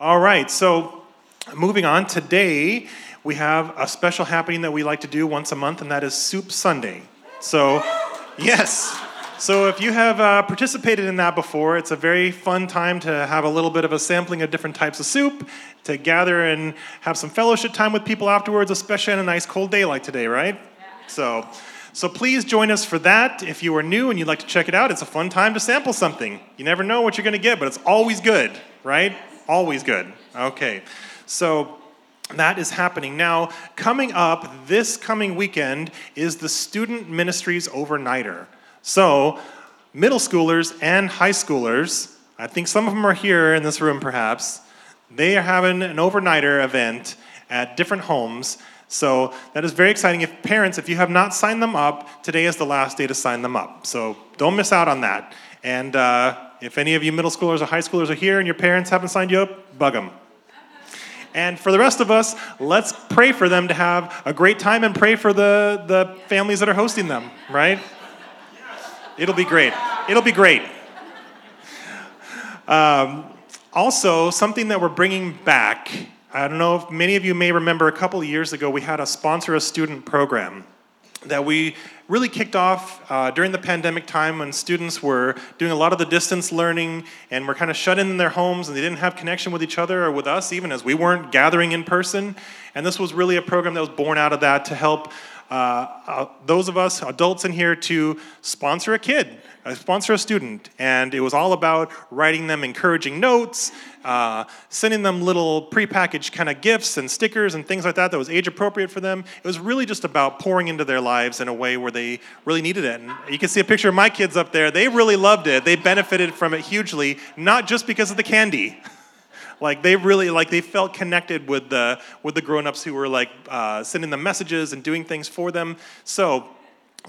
All right, so moving on, today we have a special happening that we like to do once a month, and that is Soup Sunday. So, yes. So, if you have uh, participated in that before, it's a very fun time to have a little bit of a sampling of different types of soup, to gather and have some fellowship time with people afterwards, especially on a nice cold day like today, right? Yeah. So, so please join us for that. If you are new and you'd like to check it out, it's a fun time to sample something. You never know what you're going to get, but it's always good, right? Always good. Okay. So, that is happening. Now, coming up this coming weekend is the Student Ministries Overnighter. So, middle schoolers and high schoolers, I think some of them are here in this room perhaps, they are having an overnighter event at different homes. So, that is very exciting. If parents, if you have not signed them up, today is the last day to sign them up. So, don't miss out on that. And uh, if any of you middle schoolers or high schoolers are here and your parents haven't signed you up, bug them. And for the rest of us, let's pray for them to have a great time and pray for the, the families that are hosting them, right? It'll be great. It'll be great. Um, also, something that we're bringing back. I don't know if many of you may remember a couple of years ago, we had a sponsor a student program that we really kicked off uh, during the pandemic time when students were doing a lot of the distance learning and were kind of shut in their homes and they didn't have connection with each other or with us, even as we weren't gathering in person. And this was really a program that was born out of that to help uh, uh, those of us adults in here to sponsor a kid, uh, sponsor a student. And it was all about writing them encouraging notes, uh, sending them little prepackaged kind of gifts and stickers and things like that that was age appropriate for them. It was really just about pouring into their lives in a way where they really needed it. And you can see a picture of my kids up there. They really loved it. They benefited from it hugely, not just because of the candy. like they really like they felt connected with the with the grown-ups who were like uh, sending them messages and doing things for them so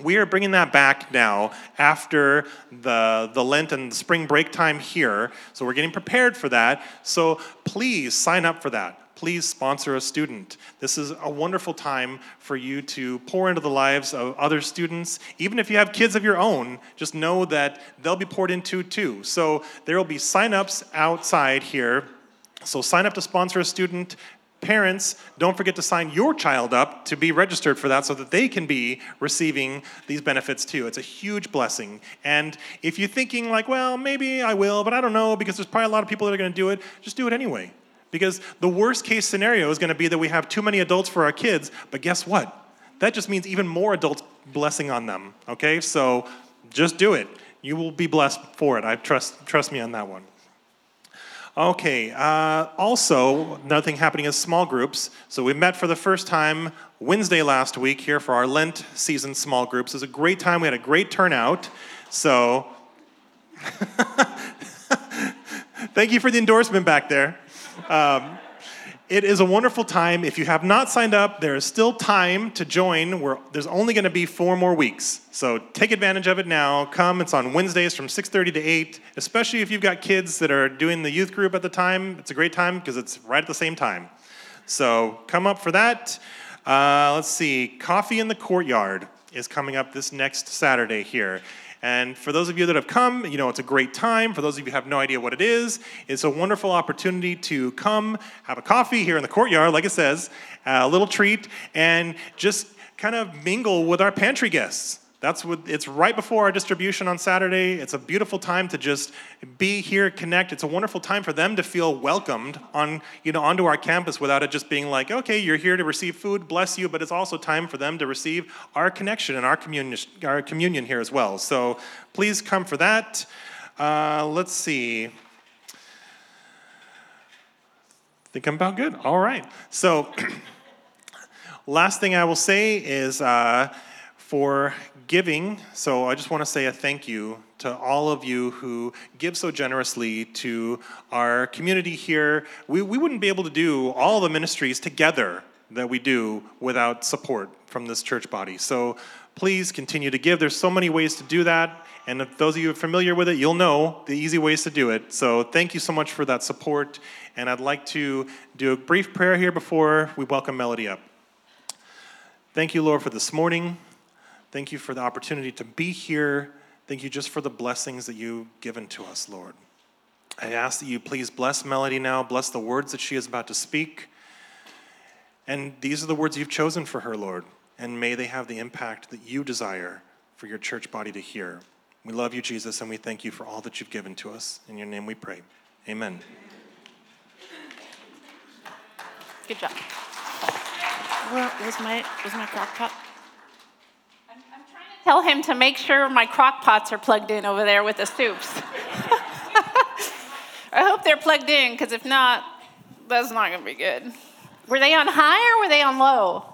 we are bringing that back now after the, the Lent and the spring break time here. So we're getting prepared for that. So please sign up for that. Please sponsor a student. This is a wonderful time for you to pour into the lives of other students. Even if you have kids of your own, just know that they'll be poured into too. So there will be sign ups outside here so sign up to sponsor a student. Parents, don't forget to sign your child up to be registered for that so that they can be receiving these benefits too. It's a huge blessing. And if you're thinking, like, well, maybe I will, but I don't know because there's probably a lot of people that are going to do it, just do it anyway. Because the worst case scenario is going to be that we have too many adults for our kids, but guess what? That just means even more adults blessing on them, okay? So just do it. You will be blessed for it. I trust trust me on that one. Okay, uh, also, nothing happening is small groups. So we met for the first time Wednesday last week here for our Lent season small groups. It was a great time. We had a great turnout. So, thank you for the endorsement back there. Um, it is a wonderful time. If you have not signed up, there is still time to join. We're, there's only going to be four more weeks. So take advantage of it now. Come. It's on Wednesdays from 6:30 to 8. Especially if you've got kids that are doing the youth group at the time, it's a great time because it's right at the same time. So come up for that. Uh, let's see. Coffee in the Courtyard is coming up this next Saturday here. And for those of you that have come, you know, it's a great time. For those of you who have no idea what it is, it's a wonderful opportunity to come, have a coffee here in the courtyard, like it says, a little treat, and just kind of mingle with our pantry guests. That's what it's right before our distribution on Saturday. It's a beautiful time to just be here, connect. It's a wonderful time for them to feel welcomed on, you know, onto our campus without it just being like, okay, you're here to receive food, bless you, but it's also time for them to receive our connection and our communion, our communion here as well. So please come for that. Uh, let's see. Think I'm about good. All right. So, last thing I will say is uh, for giving, so I just want to say a thank you to all of you who give so generously to our community here. We, we wouldn't be able to do all the ministries together that we do without support from this church body. So please continue to give. There's so many ways to do that. And if those of you are familiar with it, you'll know the easy ways to do it. So thank you so much for that support. And I'd like to do a brief prayer here before we welcome Melody up. Thank you, Lord, for this morning. Thank you for the opportunity to be here. Thank you just for the blessings that you've given to us, Lord. I ask that you please bless Melody now, bless the words that she is about to speak. And these are the words you've chosen for her, Lord. And may they have the impact that you desire for your church body to hear. We love you, Jesus, and we thank you for all that you've given to us. In your name we pray. Amen. Good job. Where was my was my crock pot? I'm, I'm trying to tell him to make sure my crock pots are plugged in over there with the soups. I hope they're plugged in, because if not, that's not gonna be good. Were they on high or were they on low?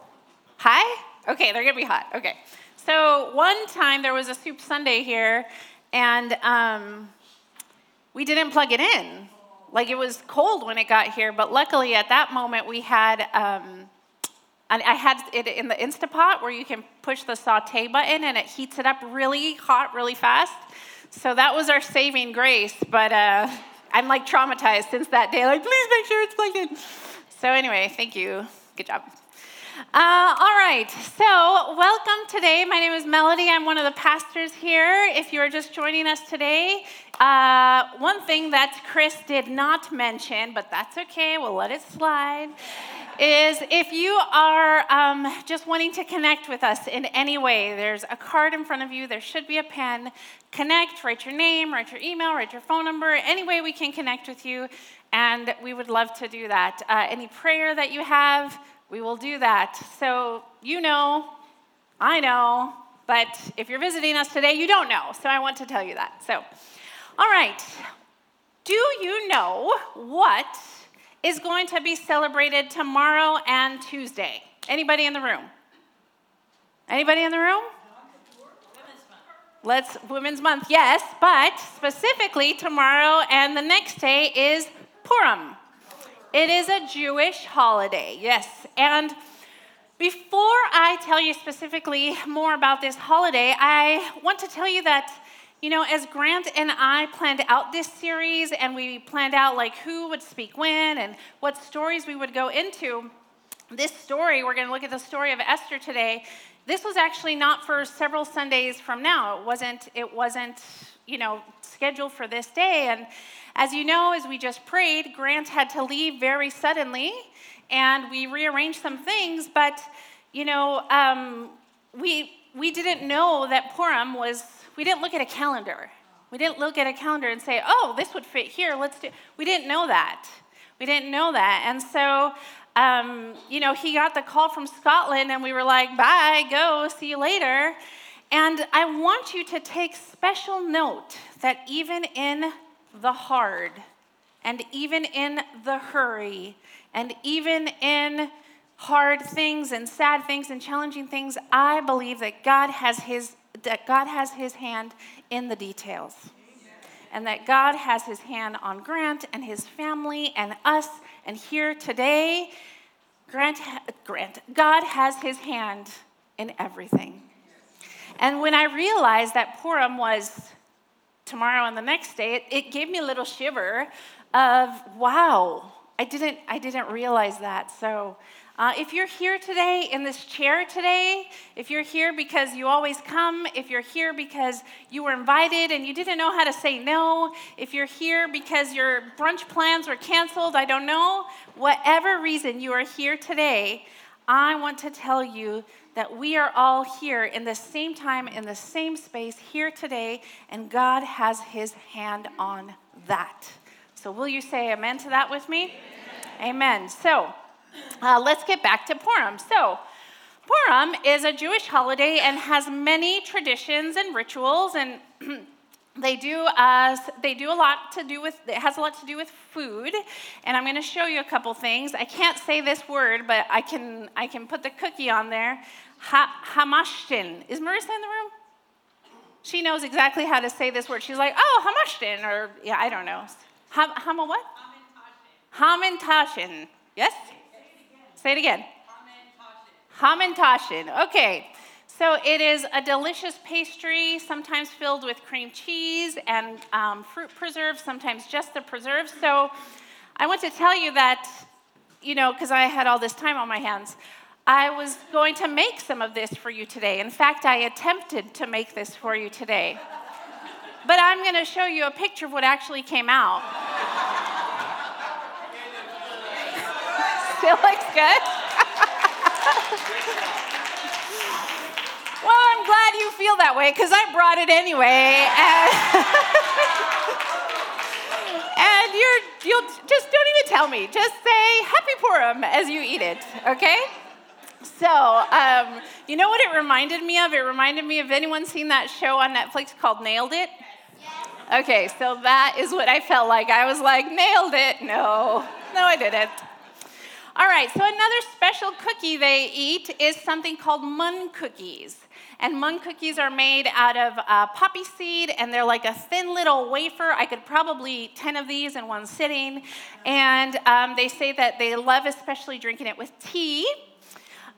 High? Okay, they're gonna be hot. Okay. So one time there was a soup Sunday here, and um, we didn't plug it in. Like it was cold when it got here, but luckily at that moment we had. Um, and I had it in the Instapot where you can push the saute button and it heats it up really hot, really fast. So that was our saving grace. But uh, I'm like traumatized since that day. Like, please make sure it's plugged in. So, anyway, thank you. Good job. Uh, all right, so welcome today. My name is Melody. I'm one of the pastors here. If you are just joining us today, uh, one thing that Chris did not mention, but that's okay, we'll let it slide, is if you are um, just wanting to connect with us in any way, there's a card in front of you, there should be a pen. Connect, write your name, write your email, write your phone number, any way we can connect with you, and we would love to do that. Uh, any prayer that you have, we will do that. So you know, I know, but if you're visiting us today, you don't know. So I want to tell you that. So, all right. Do you know what is going to be celebrated tomorrow and Tuesday? Anybody in the room? Anybody in the room? Let's Women's Month, yes, but specifically tomorrow and the next day is Purim. It is a Jewish holiday, yes. And before I tell you specifically more about this holiday, I want to tell you that, you know, as Grant and I planned out this series and we planned out like who would speak when and what stories we would go into, this story, we're going to look at the story of Esther today. This was actually not for several Sundays from now. It wasn't, it wasn't, you know, scheduled for this day. And as you know, as we just prayed, Grant had to leave very suddenly, and we rearranged some things, but you know, um, we, we didn't know that Purim was, we didn't look at a calendar. We didn't look at a calendar and say, oh, this would fit here, let's do, we didn't know that. We didn't know that. And so, um, you know, he got the call from Scotland, and we were like, bye, go, see you later. And I want you to take special note that even in the hard, and even in the hurry, and even in hard things and sad things and challenging things, I believe that God has his that God has his hand in the details. And that God has his hand on Grant and his family and us and here today Grant Grant God has his hand in everything. And when I realized that Purim was tomorrow and the next day, it, it gave me a little shiver of, wow, I didn't, I didn't realize that. So uh, if you're here today in this chair today, if you're here because you always come, if you're here because you were invited and you didn't know how to say no, if you're here because your brunch plans were canceled, I don't know, whatever reason you are here today, I want to tell you that we are all here in the same time, in the same space, here today, and God has His hand on that. So, will you say amen to that with me? Amen. amen. So, uh, let's get back to Purim. So, Purim is a Jewish holiday and has many traditions and rituals and they do uh, they do a lot to do with it has a lot to do with food. And i'm going to show you a couple things. I can't say this word but i can i can put the cookie on there. Ha- hamashtin is marissa in the room? She knows exactly how to say this word. She's like oh hamashtin or yeah i don't know. Ham, hama what? Hamantashin. Yes Say it again. Hamantaschen. Okay. So it is a delicious pastry, sometimes filled with cream cheese and um, fruit preserves, sometimes just the preserves. So I want to tell you that, you know, because I had all this time on my hands, I was going to make some of this for you today. In fact, I attempted to make this for you today. But I'm going to show you a picture of what actually came out. Silly good. well, I'm glad you feel that way because I brought it anyway. And, and you're, you'll just don't even tell me. Just say Happy Purim as you eat it, okay? So, um, you know what it reminded me of? It reminded me of anyone seen that show on Netflix called Nailed It? Okay, so that is what I felt like. I was like, nailed it. No, no, I didn't. All right, so another special cookie they eat is something called mun cookies. And mun cookies are made out of uh, poppy seed, and they're like a thin little wafer. I could probably eat 10 of these in one sitting. And um, they say that they love especially drinking it with tea.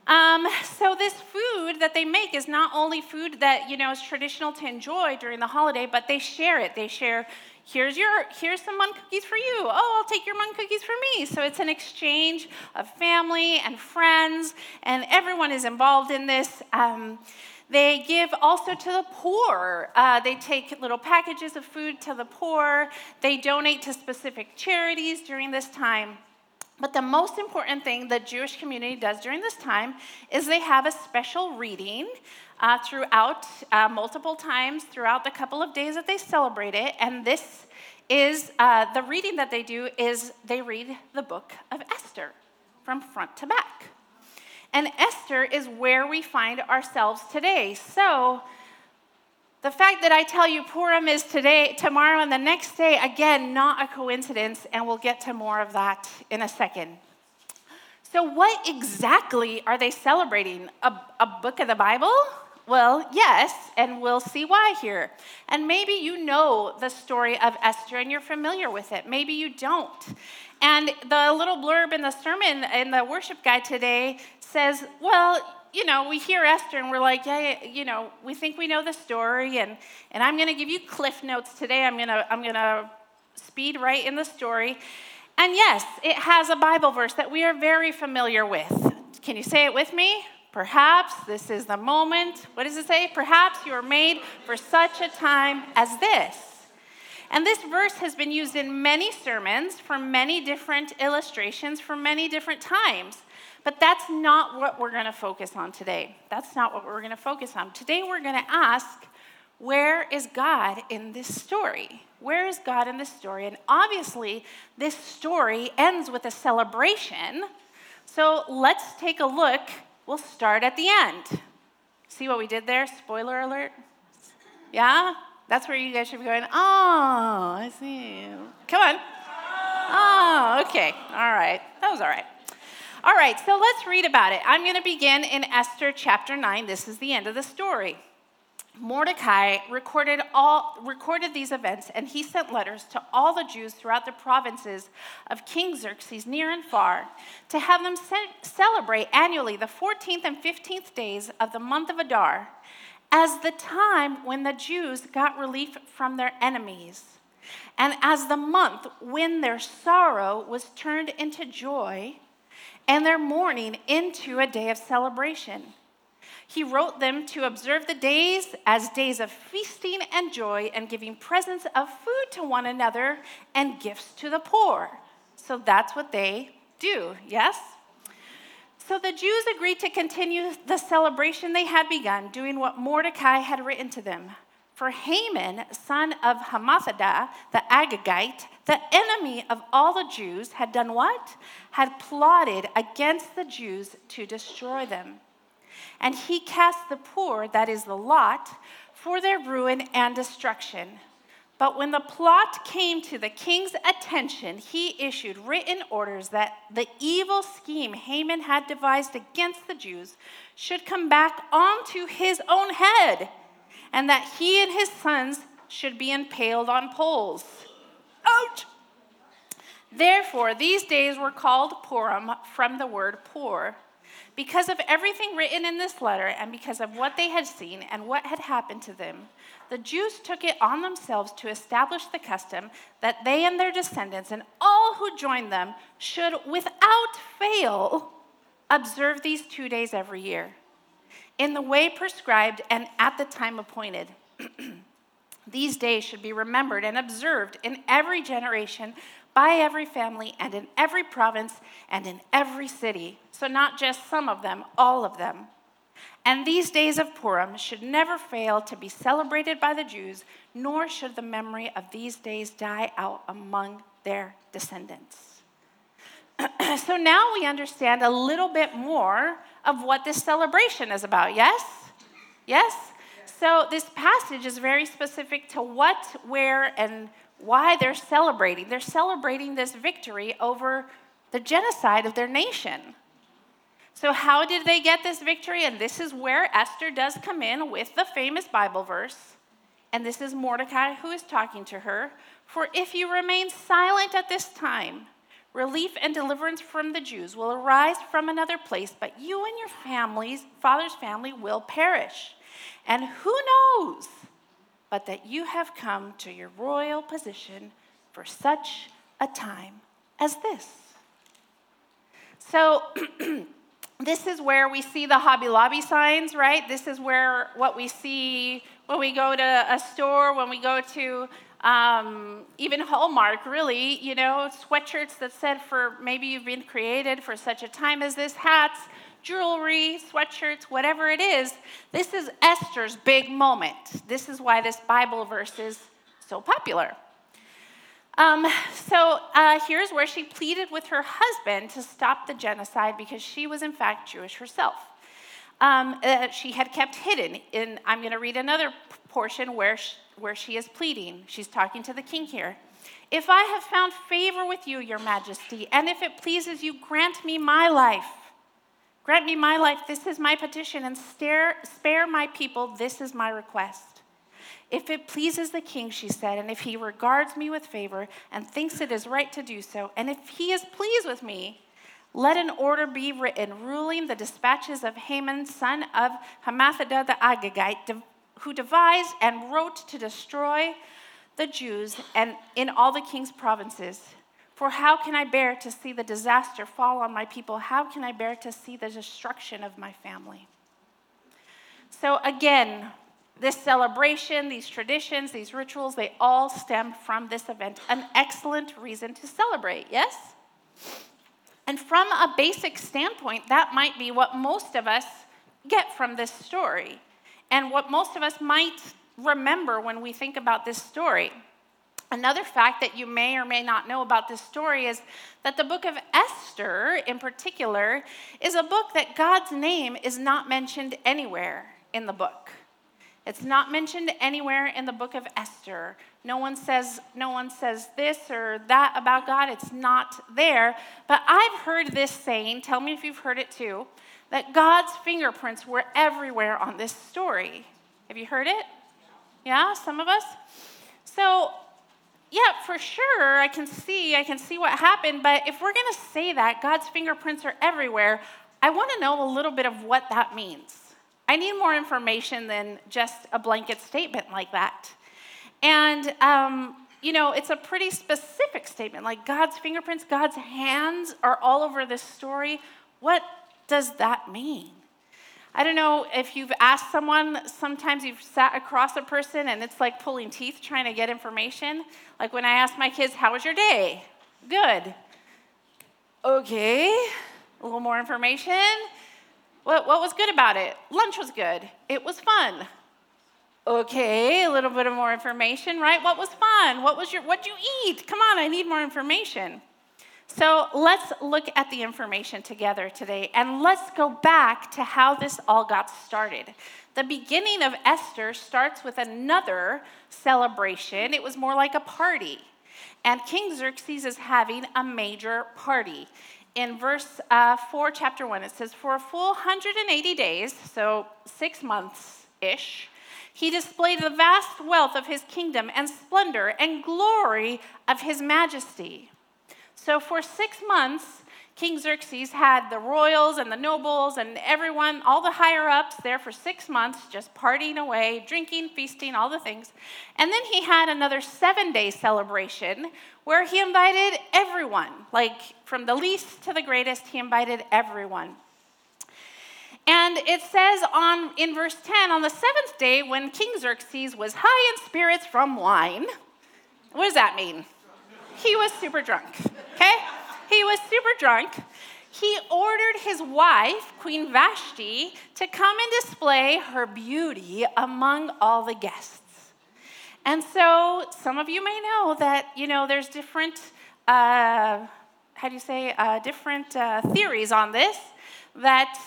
Um, so this food that they make is not only food that you know is traditional to enjoy during the holiday, but they share it. They share. Here's your here's some mun cookies for you. Oh, I'll take your mun cookies for me. So it's an exchange of family and friends, and everyone is involved in this. Um, they give also to the poor. Uh, they take little packages of food to the poor. They donate to specific charities during this time. But the most important thing the Jewish community does during this time is they have a special reading uh, throughout, uh, multiple times throughout the couple of days that they celebrate it. And this is uh, the reading that they do is they read the book of Esther from front to back. And Esther is where we find ourselves today. So the fact that I tell you Purim is today, tomorrow, and the next day, again, not a coincidence, and we'll get to more of that in a second. So, what exactly are they celebrating? A, a book of the Bible? Well, yes, and we'll see why here. And maybe you know the story of Esther and you're familiar with it. Maybe you don't. And the little blurb in the sermon in the worship guide today says, well, you know, we hear Esther and we're like, yeah, you know, we think we know the story, and, and I'm going to give you cliff notes today. I'm going to I'm going to speed right in the story. And yes, it has a Bible verse that we are very familiar with. Can you say it with me? Perhaps this is the moment. What does it say? Perhaps you are made for such a time as this. And this verse has been used in many sermons for many different illustrations for many different times. But that's not what we're going to focus on today. That's not what we're going to focus on. Today we're going to ask, where is God in this story? Where is God in this story? And obviously, this story ends with a celebration. So let's take a look. We'll start at the end. See what we did there? Spoiler alert. Yeah? That's where you guys should be going, oh, I see. Come on. Oh, okay. All right. That was all right. All right, so let's read about it. I'm going to begin in Esther chapter 9. This is the end of the story. Mordecai recorded, all, recorded these events, and he sent letters to all the Jews throughout the provinces of King Xerxes, near and far, to have them ce- celebrate annually the 14th and 15th days of the month of Adar, as the time when the Jews got relief from their enemies, and as the month when their sorrow was turned into joy and their mourning into a day of celebration. He wrote them to observe the days as days of feasting and joy and giving presents of food to one another and gifts to the poor. So that's what they do, yes? So the Jews agreed to continue the celebration they had begun, doing what Mordecai had written to them. For Haman, son of Hammedatha, the Agagite, the enemy of all the Jews, had done what? Had plotted against the Jews to destroy them. And he cast the pur, that is the lot, for their ruin and destruction. But when the plot came to the king's attention, he issued written orders that the evil scheme Haman had devised against the Jews should come back onto his own head and that he and his sons should be impaled on poles. Ouch! Therefore, these days were called Purim from the word pur. Because of everything written in this letter, and because of what they had seen and what had happened to them, the Jews took it on themselves to establish the custom that they and their descendants and all who joined them should, without fail, observe these two days every year in the way prescribed and at the time appointed. These days should be remembered and observed in every generation by every family and in every province and in every city. So, not just some of them, all of them. And these days of Purim should never fail to be celebrated by the Jews, nor should the memory of these days die out among their descendants. so now we understand a little bit more of what this celebration is about, yes? Yes? So this passage is very specific to what, where, and why they're celebrating. They're celebrating this victory over the genocide of their nation. So, how did they get this victory? And this is where Esther does come in with the famous Bible verse. And this is Mordecai who is talking to her. For if you remain silent at this time, relief and deliverance from the Jews will arise from another place, but you and your families, father's family, will perish. And who knows but that you have come to your royal position for such a time as this? So, this is where we see the Hobby Lobby signs, right? This is where what we see when we go to a store, when we go to um, even Hallmark, really, you know, sweatshirts that said for maybe you've been created for such a time as this, hats, jewelry, sweatshirts, whatever it is. This is Esther's big moment. This is why this Bible verse is so popular. Um, so uh, here's where she pleaded with her husband to stop the genocide because she was, in fact, Jewish herself. Um, uh, she had kept hidden. In, I'm going to read another portion where she, where she is pleading. She's talking to the king here. If I have found favor with you, your majesty, and if it pleases you, grant me my life. Grant me my life, this is my petition, and stare, spare my people, this is my request. If it pleases the king, she said, and if he regards me with favor and thinks it is right to do so, and if he is pleased with me, let an order be written ruling the dispatches of Haman, son of Hammedatha the Agagite, who devised and wrote to destroy the Jews and in all the king's provinces. For how can I bear to see the disaster fall on my people? How can I bear to see the destruction of my family? So, again, this celebration, these traditions, these rituals, they all stem from this event. An excellent reason to celebrate, yes? And from a basic standpoint, that might be what most of us get from this story, and what most of us might remember when we think about this story. Another fact that you may or may not know about this story is that the book of Esther, in particular, is a book that God's name is not mentioned anywhere in the book. It's not mentioned anywhere in the book of Esther. No one says no one says this or that about God. It's not there. But I've heard this saying, tell me if you've heard it too, that God's fingerprints were everywhere on this story. Have you heard it? Yeah, some of us. So, yeah, for sure, I can see, I can see what happened, but if we're going to say that God's fingerprints are everywhere, I want to know a little bit of what that means. I need more information than just a blanket statement like that. And, um, you know, it's a pretty specific statement, like God's fingerprints, God's hands are all over this story. What does that mean? I don't know if you've asked someone, sometimes you've sat across a person and it's like pulling teeth trying to get information. Like when I ask my kids, How was your day? Good. Okay, a little more information. What, what was good about it? Lunch was good. It was fun. Okay, a little bit of more information, right? What was fun? What was your what'd you eat? Come on, I need more information. So let's look at the information together today and let's go back to how this all got started. The beginning of Esther starts with another celebration. It was more like a party. And King Xerxes is having a major party in verse uh, 4, chapter 1, it says, For a full 180 days, so six months ish, he displayed the vast wealth of his kingdom and splendor and glory of his majesty. So for six months, King Xerxes had the royals and the nobles and everyone, all the higher ups there for six months, just partying away, drinking, feasting, all the things. And then he had another seven day celebration where he invited everyone, like from the least to the greatest, he invited everyone. And it says on in verse 10, on the seventh day, when King Xerxes was high in spirits from wine, what does that mean? he was super drunk, okay? He was super drunk. He ordered his wife, Queen Vashti, to come and display her beauty among all the guests. And so some of you may know that, you know, there's different, uh, how do you say, uh, different uh, theories on this, that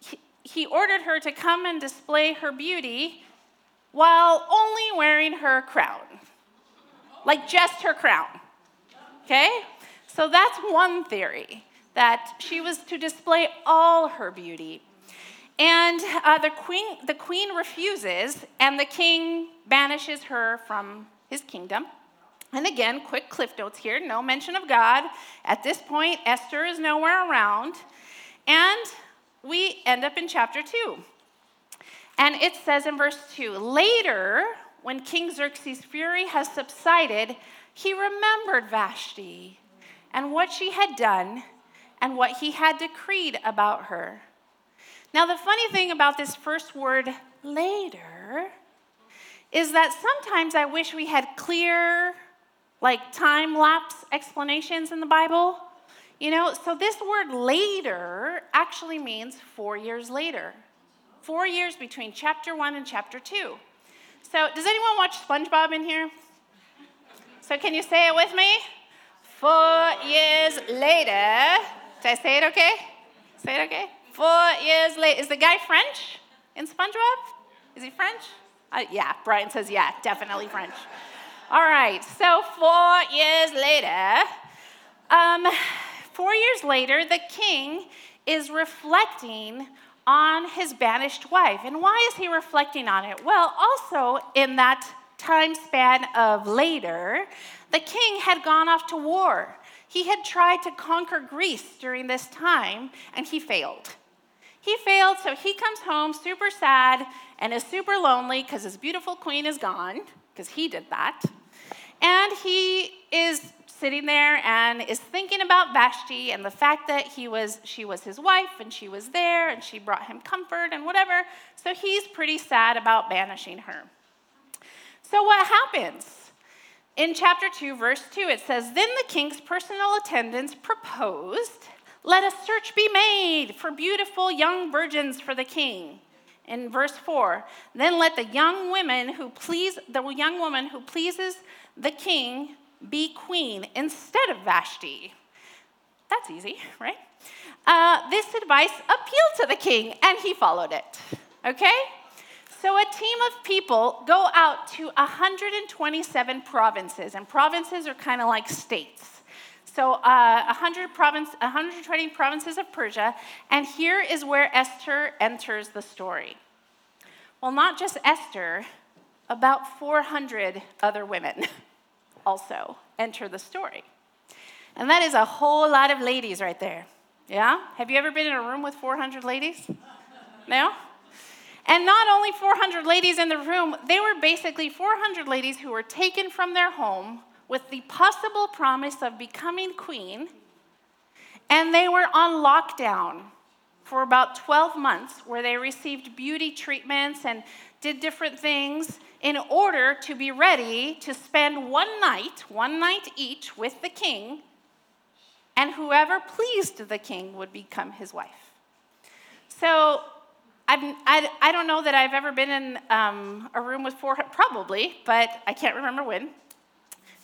he, he ordered her to come and display her beauty while only wearing her crown. Like just her crown. Okay? So that's one theory, that she was to display all her beauty. And uh, the, queen, the queen refuses, and the king banishes her from his kingdom. And again, quick cliff notes here no mention of God. At this point, Esther is nowhere around. And we end up in chapter 2. And it says in verse 2 Later, when King Xerxes' fury has subsided, he remembered Vashti and what she had done and what he had decreed about her. Now, the funny thing about this first word, later, is that sometimes I wish we had clear, like time lapse explanations in the Bible. You know, so this word later actually means four years later. Four years between chapter one and chapter two. So, does anyone watch SpongeBob in here? So, can you say it with me? Four years later. Did I say it okay? Say it okay? Four years later. Is the guy French in SpongeBob? Is he French? Uh, yeah, Brian says, yeah, definitely French. All right, so four years later, um, four years later, the king is reflecting on his banished wife. And why is he reflecting on it? Well, also in that time span of later, the king had gone off to war. He had tried to conquer Greece during this time, and he failed. He failed, so he comes home super sad and is super lonely because his beautiful queen is gone, because he did that. And he is sitting there and is thinking about Vashti and the fact that he was, she was his wife and she was there and she brought him comfort and whatever. So he's pretty sad about banishing her. So what happens? In chapter 2, verse 2, it says Then the king's personal attendants proposed, Let a search be made for beautiful young virgins for the king. In verse 4, then let the young women who please the young woman who pleases the king be queen instead of Vashti. That's easy, right? Uh, this advice appealed to the king, and he followed it. Okay? So, a team of people go out to 127 provinces, and provinces are kind of like states. So, uh, 100 province, 120 provinces of Persia, and here is where Esther enters the story. Well, not just Esther, about 400 other women also enter the story. And that is a whole lot of ladies right there. Yeah? Have you ever been in a room with 400 ladies? No? And not only 400 ladies in the room, they were basically 400 ladies who were taken from their home with the possible promise of becoming queen. And they were on lockdown for about 12 months where they received beauty treatments and did different things in order to be ready to spend one night, one night each, with the king, and whoever pleased the king would become his wife. So I've, I, I don't know that I've ever been in um, a room with four, probably, but I can't remember when.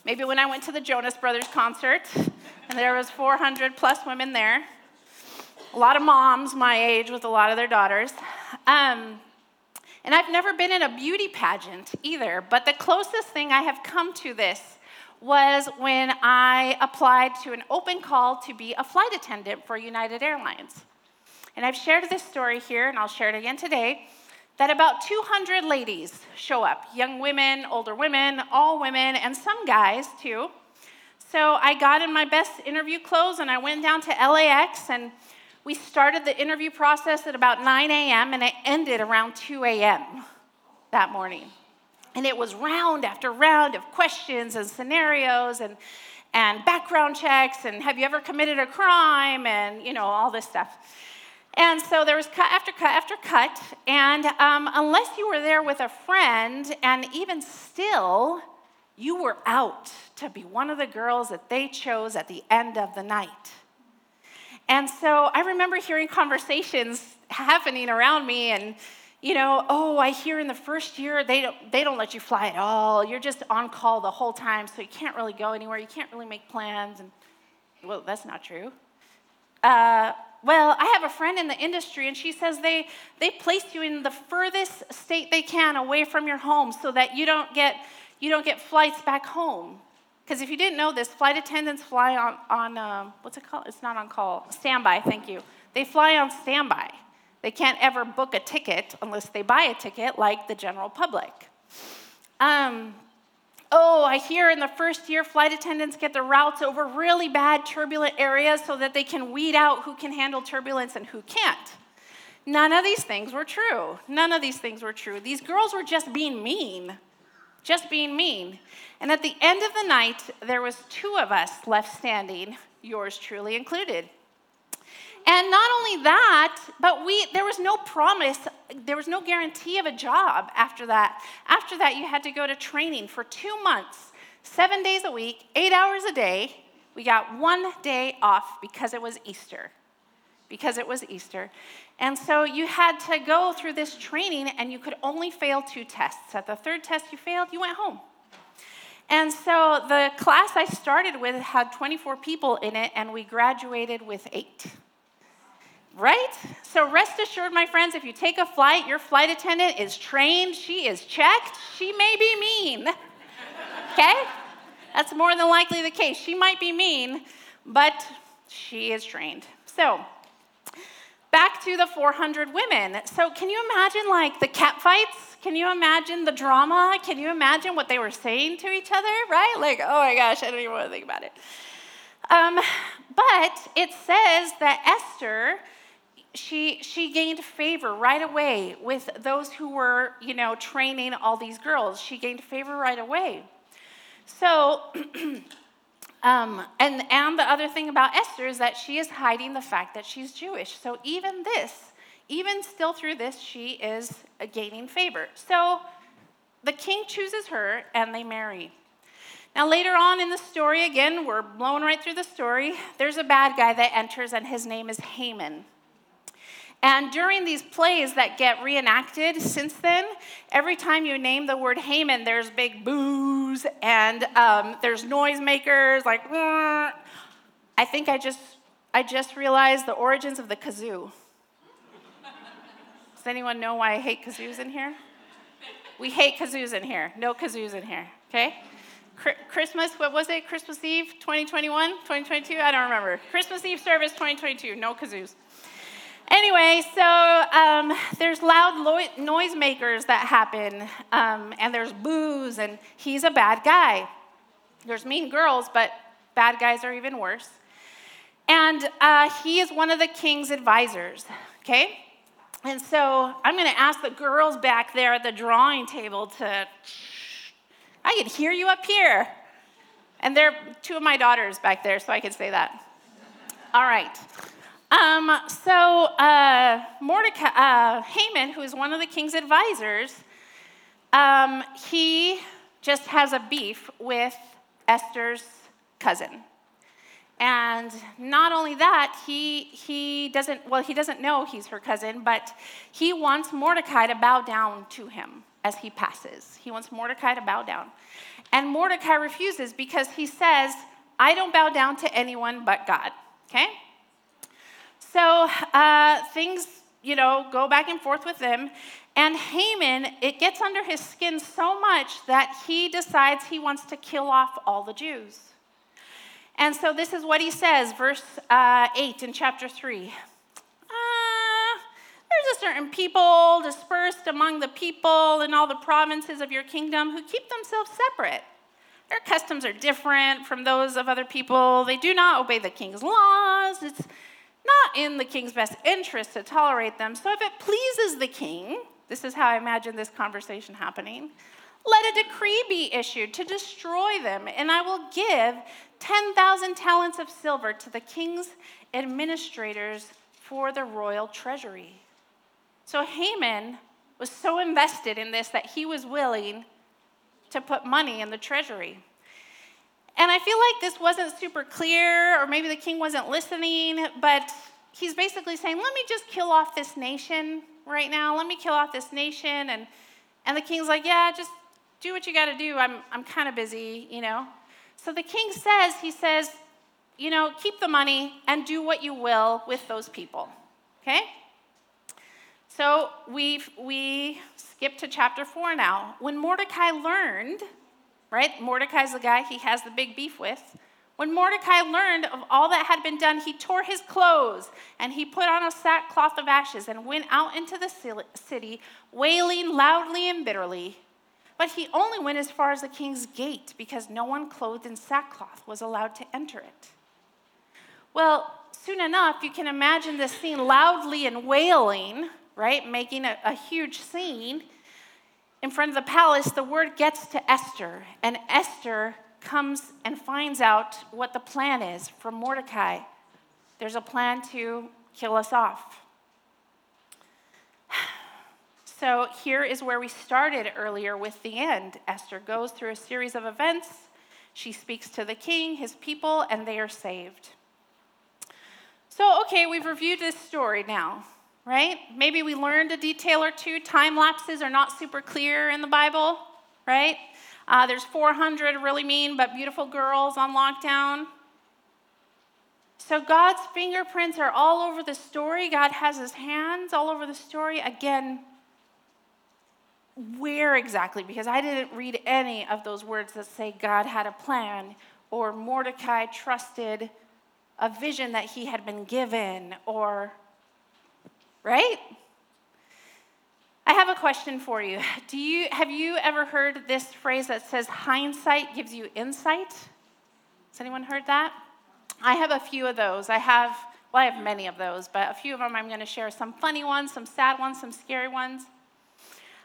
Maybe when I went to the Jonas Brothers concert, and there was 400 plus women there. A lot of moms my age with a lot of their daughters. Um, and I've never been in a beauty pageant either, but the closest thing I have come to this was when I applied to an open call to be a flight attendant for United Airlines. And I've shared this story here, and I'll share it again today that about 200 ladies show up young women, older women, all women, and some guys too. So I got in my best interview clothes and I went down to LAX and we started the interview process at about 9 a.m. and it ended around 2 a.m. that morning. And it was round after round of questions and scenarios and, and background checks and have you ever committed a crime and you know all this stuff. And so there was cut after cut after cut. And um, unless you were there with a friend, and even still, you were out to be one of the girls that they chose at the end of the night. And so I remember hearing conversations happening around me and you know, oh, I hear in the first year they don't, they don't let you fly at all. You're just on call the whole time, so you can't really go anywhere. You can't really make plans. And well, that's not true. Uh, well, I have a friend in the industry, and she says they they place you in the furthest state they can away from your home, so that you don't get you don't get flights back home. Because if you didn't know this, flight attendants fly on on um, what's it called? It's not on call. Standby. Thank you. They fly on standby. They can't ever book a ticket unless they buy a ticket, like the general public. Um, oh, I hear in the first year, flight attendants get the routes over really bad turbulent areas so that they can weed out who can handle turbulence and who can't. None of these things were true. None of these things were true. These girls were just being mean, just being mean. And at the end of the night, there was two of us left standing, yours truly included. And not only that, but we there was no promise, there was no guarantee of a job after that. After that, you had to go to training for two months, seven days a week, eight hours a day. We got one day off because it was Easter. Because it was Easter. And so you had to go through this training, and you could only fail two tests. At the third test you failed, you went home. And so the class I started with had 24 people in it, and we graduated with eight. Right? So rest assured, my friends, if you take a flight, your flight attendant is trained, she is checked, she may be mean. Okay? That's more than likely the case. She might be mean, but she is trained. So, back to the 400 women. So, can you imagine like the cat fights? Can you imagine the drama? Can you imagine what they were saying to each other, right? Like, oh my gosh, I don't even want to think about it. Um, but it says that Esther she, she gained favor right away with those who were, you know, training all these girls. She gained favor right away. So, um, and, and the other thing about Esther is that she is hiding the fact that she's Jewish. So even this, even still through this, she is gaining favor. So the king chooses her and they marry. Now, later on in the story, again, we're blown right through the story. There's a bad guy that enters, and his name is Haman. And during these plays that get reenacted since then, every time you name the word Haman, there's big boos and um, there's noisemakers like. I think I just I just realized the origins of the kazoo. Does anyone know why I hate kazoos in here? We hate kazoos in here. No kazoos in here. Okay. Christmas, what was it? Christmas Eve 2021, 2022? I don't remember. Christmas Eve service 2022, no kazoos. Anyway, so um, there's loud lo- noisemakers that happen, um, and there's boos, and he's a bad guy. There's mean girls, but bad guys are even worse. And uh, he is one of the king's advisors, okay? And so I'm to ask the girls back there at the drawing table to, I can hear you up here. And they're two of my daughters back there, so I can say that. All right. Um, so uh, Mordecai, uh, Haman, who is one of the king's advisors, um, he just has a beef with Esther's cousin. And not only that, he, he doesn't, well, he doesn't know he's her cousin, but he wants Mordecai to bow down to him as he passes. He wants Mordecai to bow down. And Mordecai refuses because he says, I don't bow down to anyone but God. Okay? So uh, things, you know, go back and forth with them. And Haman, it gets under his skin so much that he decides he wants to kill off all the Jews. And so this is what he says, verse uh, 8 in chapter 3. Uh, there's a certain people dispersed among the people in all the provinces of your kingdom who keep themselves separate. Their customs are different from those of other people. They do not obey the king's laws. It's not in the king's best interest to tolerate them. So if it pleases the king, this is how I imagine this conversation happening, let a decree be issued to destroy them, and I will give 10,000 talents of silver to the king's administrators for the royal treasury. So Haman was so invested in this that he was willing to put money in the treasury. And I feel like this wasn't super clear, or maybe the king wasn't listening, but he's basically saying, Let me just kill off this nation right now. Let me kill off this nation. And, and the king's like, Yeah, just do what you got to do. I'm, I'm kind of busy, you know. So the king says, He says, You know, keep the money and do what you will with those people. Okay? So we we skip to chapter four now. When Mordecai learned right? Mordecai's the guy he has the big beef with. When Mordecai learned of all that had been done, he tore his clothes and he put on a sackcloth of ashes and went out into the city, wailing loudly and bitterly. But he only went as far as the king's gate because no one clothed in sackcloth was allowed to enter it. Well, soon enough, you can imagine this scene loudly and wailing, right? Making a, a huge scene in front of the palace, the word gets to Esther, and Esther comes and finds out what the plan is from Mordecai. There's a plan to kill us off. So here is where we started earlier with the end. Esther goes through a series of events. She speaks to the king, his people, and they are saved. So, okay, we've reviewed this story now right? Maybe we learned a detail or two. Time lapses are not super clear in the Bible, right? Uh, there's 400 really mean but beautiful girls on lockdown. So God's fingerprints are all over the story. God has his hands all over the story. Again, where exactly? Because I didn't read any of those words that say God had a plan or Mordecai trusted a vision that he had been given or right? I have a question for you. Do you have you ever heard this phrase that says hindsight gives you insight? Has anyone heard that? I have a few of those. I have well, I have many of those, but a few of them I'm going to share some funny ones, some sad ones, some scary ones.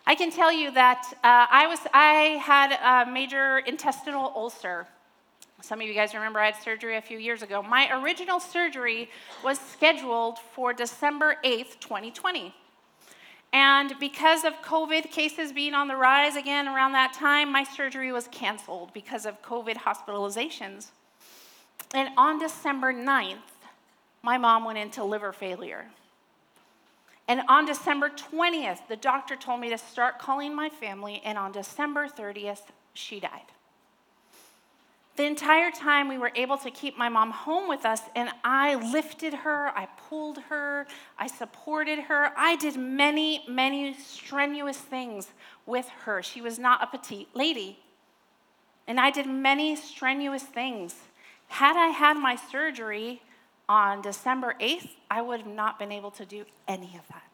I can tell you that uh, I was I had a major intestinal ulcer some of you guys remember I had surgery a few years ago. My original surgery was scheduled for December 8th, 2020. And because of COVID cases being on the rise again around that time, my surgery was canceled because of COVID hospitalizations. And on December 9th, my mom went into liver failure. And on December 20th, the doctor told me to start calling my family, and on December 30th, she died. The entire time we were able to keep my mom home with us, and I lifted her, I pulled her, I supported her. I did many, many strenuous things with her. She was not a petite lady. And I did many strenuous things. Had I had my surgery on December 8th, I would have not been able to do any of that.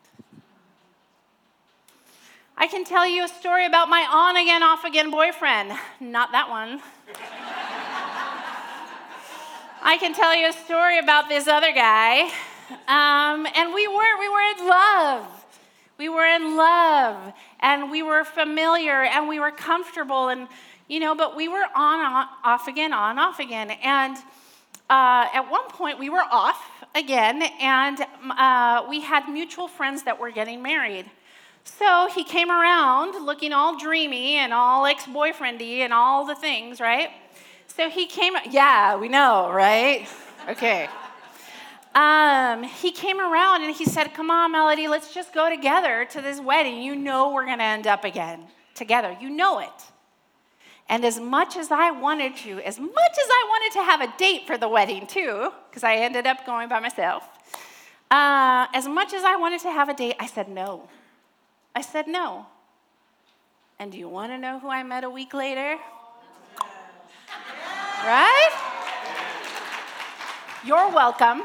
I can tell you a story about my on again, off again boyfriend. Not that one. I can tell you a story about this other guy. Um, and we were, we were in love. We were in love and we were familiar and we were comfortable and, you know, but we were on, off again, on, off again. And uh, at one point we were off again and uh, we had mutual friends that were getting married. So he came around looking all dreamy and all ex boyfriendy and all the things, right? So he came, yeah, we know, right? Okay. Um, he came around and he said, Come on, Melody, let's just go together to this wedding. You know we're going to end up again together. You know it. And as much as I wanted to, as much as I wanted to have a date for the wedding too, because I ended up going by myself, uh, as much as I wanted to have a date, I said no. I said no. And do you want to know who I met a week later? Right? You're welcome.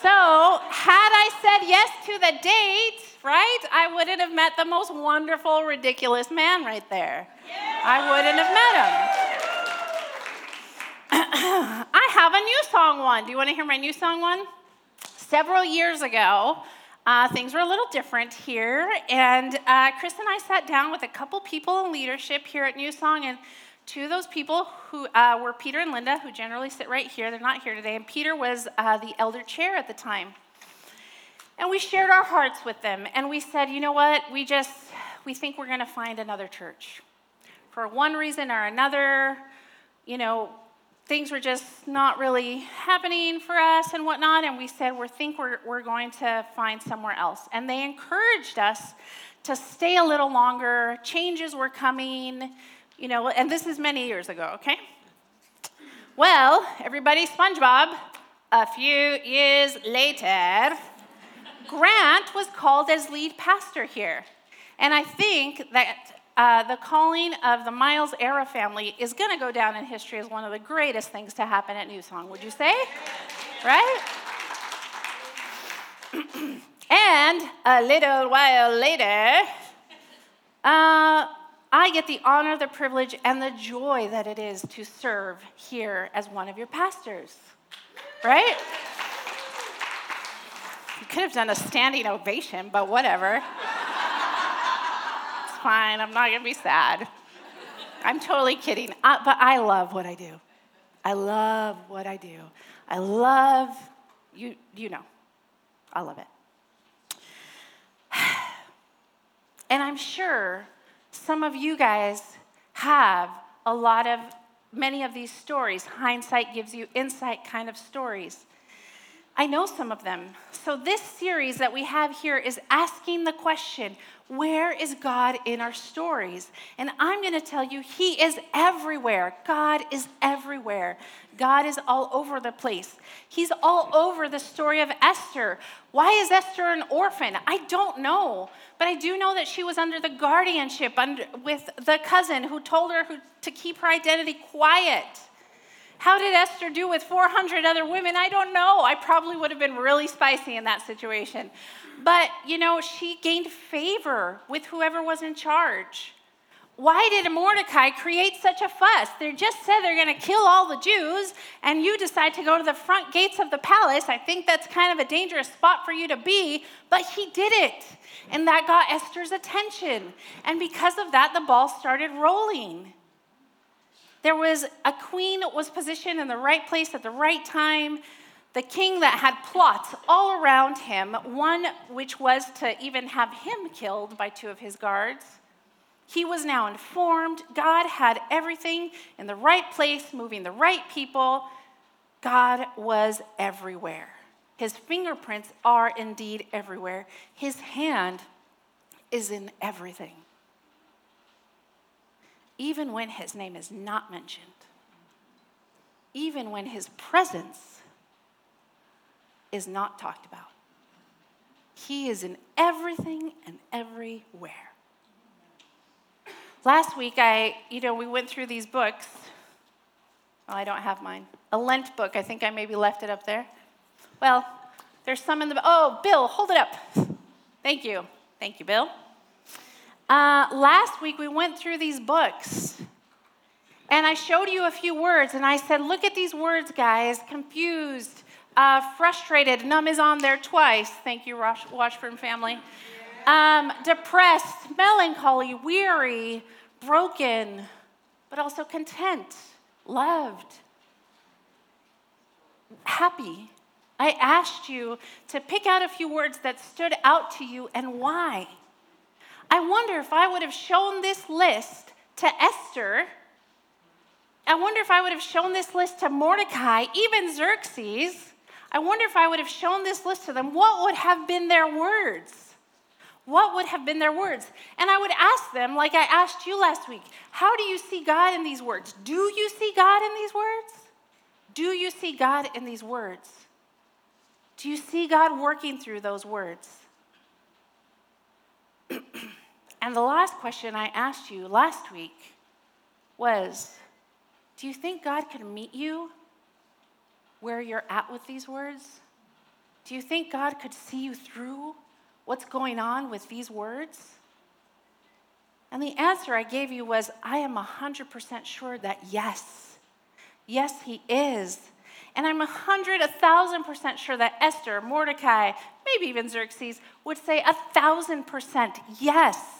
So, had I said yes to the date, right, I wouldn't have met the most wonderful, ridiculous man right there. I wouldn't have met him. Have a new song one. Do you want to hear my new song one? Several years ago, uh, things were a little different here, and uh, Chris and I sat down with a couple people in leadership here at New Song, and two of those people who uh, were Peter and Linda, who generally sit right here. They're not here today, and Peter was uh, the elder chair at the time. And we shared our hearts with them. And we said, you know what? We just, we think we're going to find another church. For one reason or another, you know, things were just not really happening for us and whatnot. And we said, we think we're, we're going to find somewhere else. And they encouraged us to stay a little longer. Changes were coming, you know, and this is many years ago, okay? Well, everybody, SpongeBob, a few years later, Grant was called as lead pastor here. And I think that uh, the calling of the Miles Era family is going to go down in history as one of the greatest things to happen at New Song, would you say? Right? and a little while later, uh, I get the honor, the privilege, and the joy that it is to serve here as one of your pastors. Right? You could have done a standing ovation, but whatever fine. I'm not going to be sad. I'm totally kidding. I, but I love what I do. I love what I do. I love, you, you know, I love it. And I'm sure some of you guys have a lot of, many of these stories. Hindsight gives you insight kind of stories. I know some of them. So, this series that we have here is asking the question where is God in our stories? And I'm going to tell you, He is everywhere. God is everywhere. God is all over the place. He's all over the story of Esther. Why is Esther an orphan? I don't know. But I do know that she was under the guardianship under, with the cousin who told her who, to keep her identity quiet. How did Esther do with 400 other women? I don't know. I probably would have been really spicy in that situation. But, you know, she gained favor with whoever was in charge. Why did Mordecai create such a fuss? They just said they're going to kill all the Jews, and you decide to go to the front gates of the palace. I think that's kind of a dangerous spot for you to be, but he did it. And that got Esther's attention. And because of that, the ball started rolling. There was a queen that was positioned in the right place at the right time the king that had plots all around him, one which was to even have him killed by two of his guards. He was now informed. God had everything in the right place, moving the right people. God was everywhere. His fingerprints are indeed everywhere. His hand is in everything, even when his name is not mentioned, even when his presence is not talked about. He is in everything and everywhere. Last week, I, you know, we went through these books. Oh, I don't have mine. A Lent book. I think I maybe left it up there. Well, there's some in the. Oh, Bill, hold it up. Thank you. Thank you, Bill. Uh, last week, we went through these books. And I showed you a few words, and I said, Look at these words, guys confused, uh, frustrated, Numb is on there twice. Thank you, Washburn family. Um, depressed, melancholy, weary, broken, but also content, loved, happy. I asked you to pick out a few words that stood out to you and why. I wonder if I would have shown this list to Esther. I wonder if I would have shown this list to Mordecai, even Xerxes. I wonder if I would have shown this list to them, what would have been their words? What would have been their words? And I would ask them, like I asked you last week, how do you see God in these words? Do you see God in these words? Do you see God in these words? Do you see God working through those words? and the last question I asked you last week was Do you think God can meet you where you're at with these words? Do you think God could see you through what's going on with these words? And the answer I gave you was I am 100% sure that yes. Yes, He is. And I'm 100, 1,000% sure that Esther, Mordecai, maybe even Xerxes would say a 1,000% yes.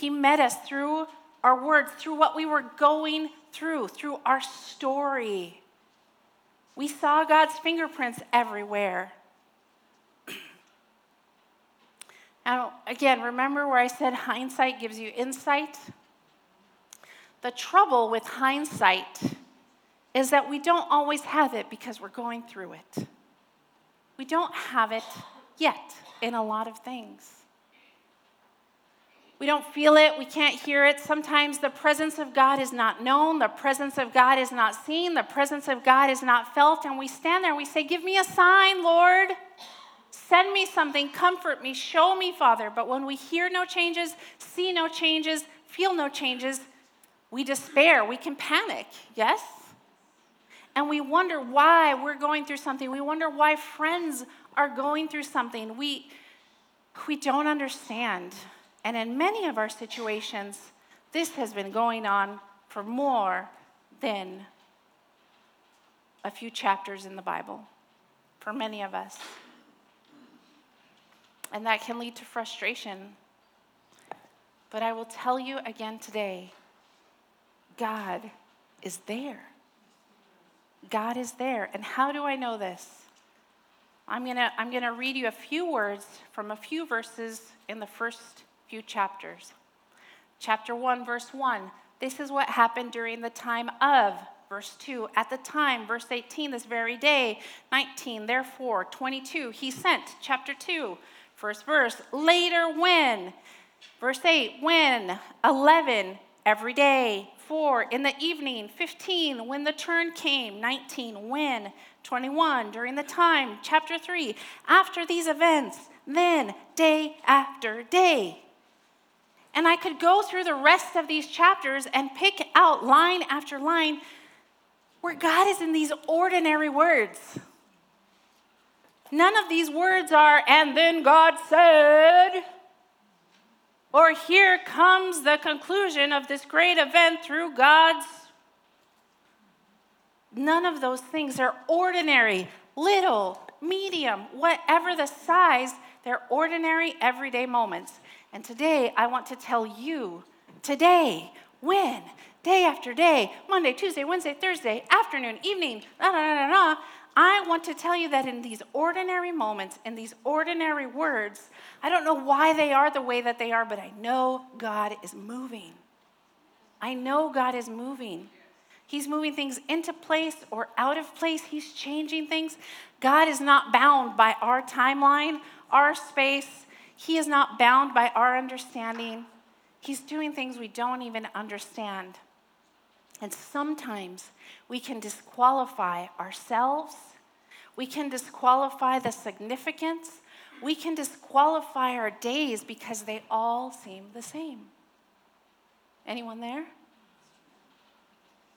He met us through our words, through what we were going through, through our story. We saw God's fingerprints everywhere. Now, again, remember where I said hindsight gives you insight? The trouble with hindsight is that we don't always have it because we're going through it. We don't have it yet in a lot of things. We don't feel it, we can't hear it. Sometimes the presence of God is not known, the presence of God is not seen, the presence of God is not felt, and we stand there and we say, Give me a sign, Lord. Send me something, comfort me, show me, Father. But when we hear no changes, see no changes, feel no changes, we despair, we can panic, yes? And we wonder why we're going through something. We wonder why friends are going through something. We, we don't understand. And in many of our situations, this has been going on for more than a few chapters in the Bible for many of us. And that can lead to frustration. But I will tell you again today God is there. God is there. And how do I know this? I'm going to I'm going to read you a few words from a few verses in the first few chapters. Chapter 1, verse 1. This is what happened during the time of. Verse 2, at the time, verse 18, this very day, 19, therefore, 22, he sent, chapter 2, first verse, later when, verse 8, when, 11, every day, 4, in the evening, 15, when the turn came, 19, when, 21, during the time, chapter 3, after these events, then, day after day. And I could go through the rest of these chapters and pick out line after line where God is in these ordinary words. None of these words are, and then God said, or here comes the conclusion of this great event through God's. None of those things are ordinary, little, medium, whatever the size, they're ordinary, everyday moments. And today, I want to tell you today, when, day after day, Monday, Tuesday, Wednesday, Thursday, afternoon, evening, da da da da I want to tell you that in these ordinary moments, in these ordinary words, I don't know why they are the way that they are, but I know God is moving. I know God is moving. He's moving things into place or out of place. He's changing things. God is not bound by our timeline, our space, he is not bound by our understanding. He's doing things we don't even understand. And sometimes we can disqualify ourselves, we can disqualify the significance, we can disqualify our days because they all seem the same. Anyone there?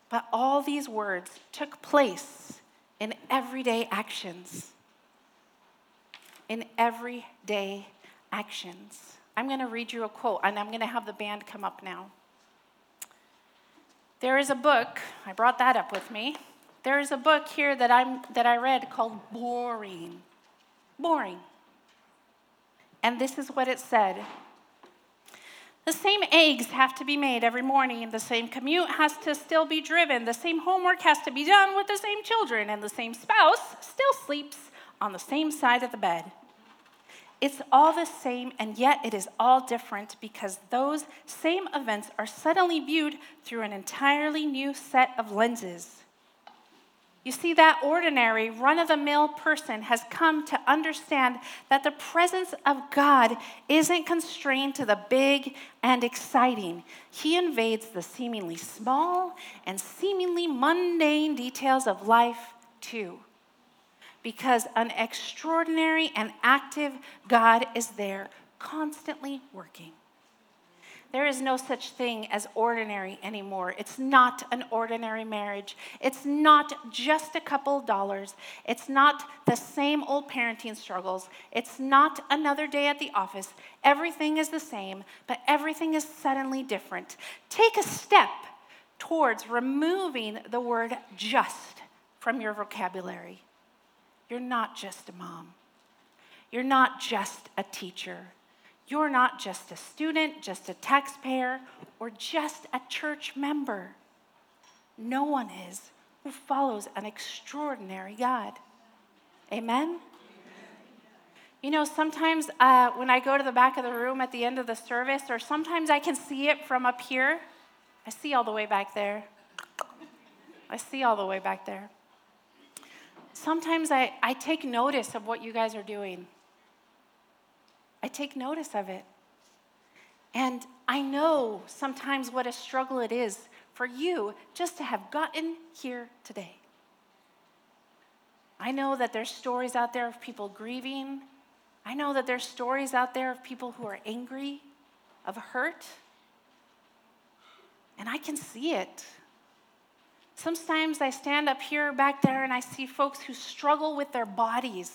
But all these words took place in everyday actions. In everyday actions. I'm going to read you a quote, and I'm going to have the band come up now. There is a book, I brought that up with me. There is a book here that, I'm, that I read called Boring. Boring. And this is what it said The same eggs have to be made every morning, the same commute has to still be driven, the same homework has to be done with the same children, and the same spouse still sleeps on the same side of the bed. It's all the same, and yet it is all different because those same events are suddenly viewed through an entirely new set of lenses. You see, that ordinary, run of the mill person has come to understand that the presence of God isn't constrained to the big and exciting. He invades the seemingly small and seemingly mundane details of life, too because an extraordinary and active God is there, constantly working. There is no such thing as ordinary anymore. It's not an ordinary marriage. It's not just a couple dollars. It's not the same old parenting struggles. It's not another day at the office. Everything is the same, but everything is suddenly different. Take a step towards removing the word just from your vocabulary. You're not just a mom. You're not just a teacher. You're not just a student, just a taxpayer, or just a church member. No one is who follows an extraordinary God. Amen? You know, sometimes uh, when I go to the back of the room at the end of the service, or sometimes I can see it from up here. I see all the way back there. I see all the way back there. Sometimes I, I take notice of what you guys are doing. I take notice of it. And I know sometimes what a struggle it is for you just to have gotten here today. I know that there's stories out there of people grieving. I know that there's stories out there of people who are angry, of hurt. And I can see it. Sometimes I stand up here back there and I see folks who struggle with their bodies,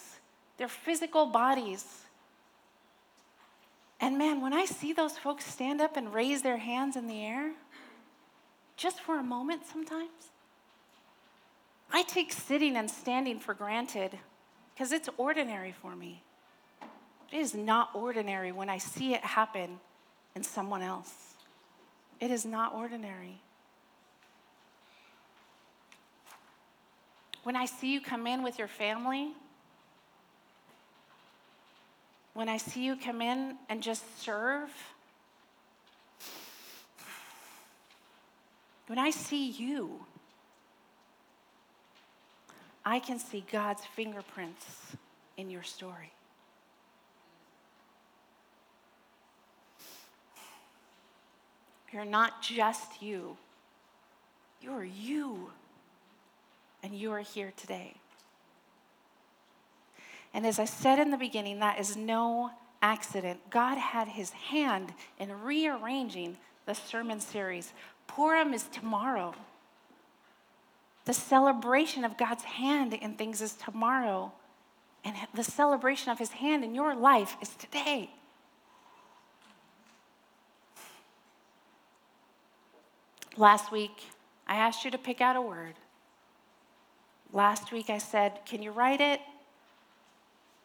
their physical bodies. And man, when I see those folks stand up and raise their hands in the air, just for a moment sometimes, I take sitting and standing for granted because it's ordinary for me. It is not ordinary when I see it happen in someone else. It is not ordinary. When I see you come in with your family, when I see you come in and just serve, when I see you, I can see God's fingerprints in your story. You're not just you, you're you. And you are here today. And as I said in the beginning, that is no accident. God had his hand in rearranging the sermon series. Purim is tomorrow. The celebration of God's hand in things is tomorrow. And the celebration of his hand in your life is today. Last week, I asked you to pick out a word. Last week, I said, Can you write it?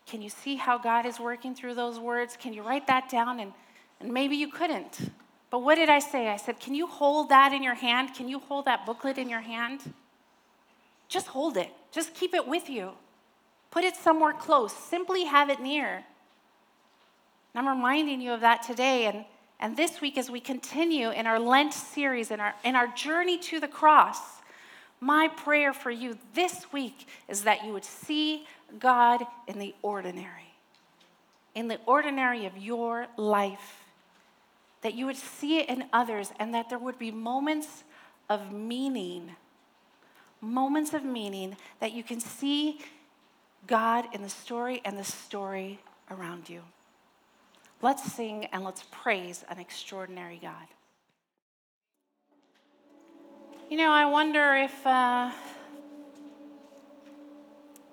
Can you see how God is working through those words? Can you write that down? And, and maybe you couldn't. But what did I say? I said, Can you hold that in your hand? Can you hold that booklet in your hand? Just hold it. Just keep it with you. Put it somewhere close. Simply have it near. And I'm reminding you of that today. And and this week, as we continue in our Lent series, in our, in our journey to the cross, my prayer for you this week is that you would see God in the ordinary, in the ordinary of your life, that you would see it in others, and that there would be moments of meaning, moments of meaning that you can see God in the story and the story around you. Let's sing and let's praise an extraordinary God. You know, I wonder if uh,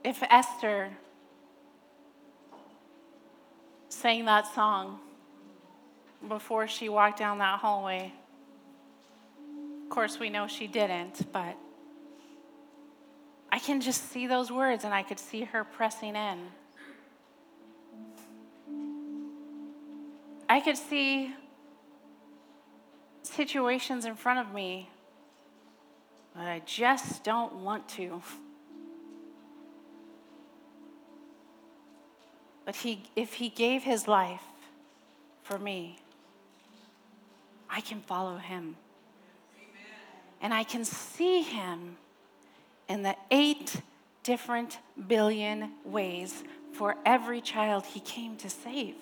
if Esther sang that song before she walked down that hallway. Of course, we know she didn't, but I can just see those words and I could see her pressing in. I could see situations in front of me but I just don't want to. But he, if he gave his life for me, I can follow him. And I can see him in the eight different billion ways for every child he came to save.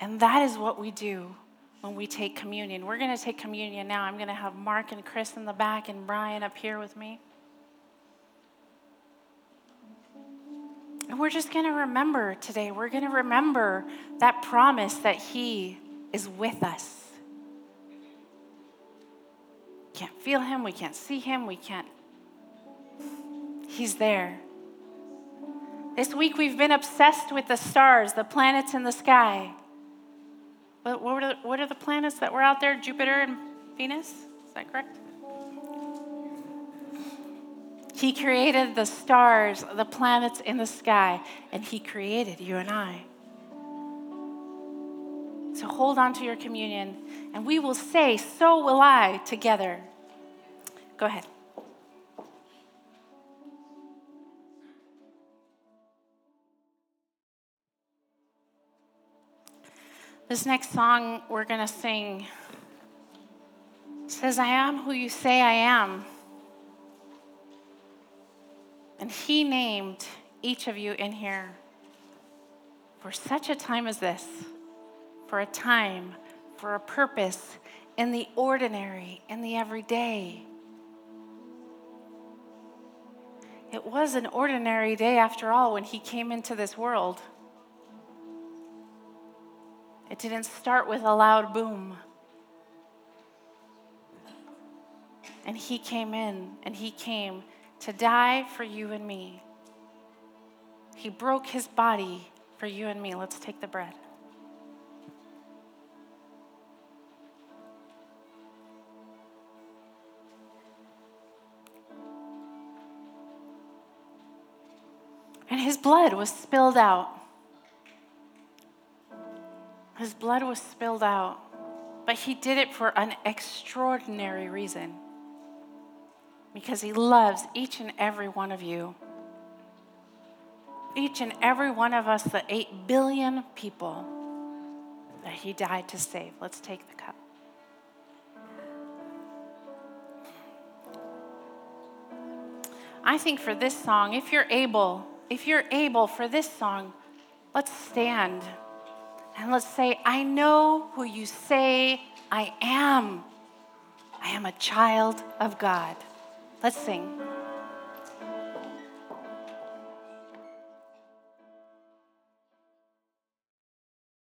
And that is what we do when we take communion. We're going to take communion now. I'm going to have Mark and Chris in the back and Brian up here with me. And we're just going to remember today, we're going to remember that promise that He is with us. Can't feel Him, we can't see Him, we can't. He's there. This week we've been obsessed with the stars, the planets in the sky. What, what, are the, what are the planets that were out there? Jupiter and Venus? Is that correct? He created the stars, the planets in the sky, and He created you and I. So hold on to your communion, and we will say, So will I, together. Go ahead. This next song we're going to sing says, I am who you say I am. And He named each of you in here for such a time as this, for a time, for a purpose in the ordinary, in the everyday. It was an ordinary day after all when He came into this world. It didn't start with a loud boom. And he came in and he came to die for you and me. He broke his body for you and me. Let's take the bread. And his blood was spilled out. His blood was spilled out, but he did it for an extraordinary reason because He loves each and every one of you. Each and every one of us, the 8 billion people that He died to save. Let's take the cup. I think for this song, if you're able, if you're able for this song, let's stand and let's say, I know who you say I am. I am a child of God. Let's sing.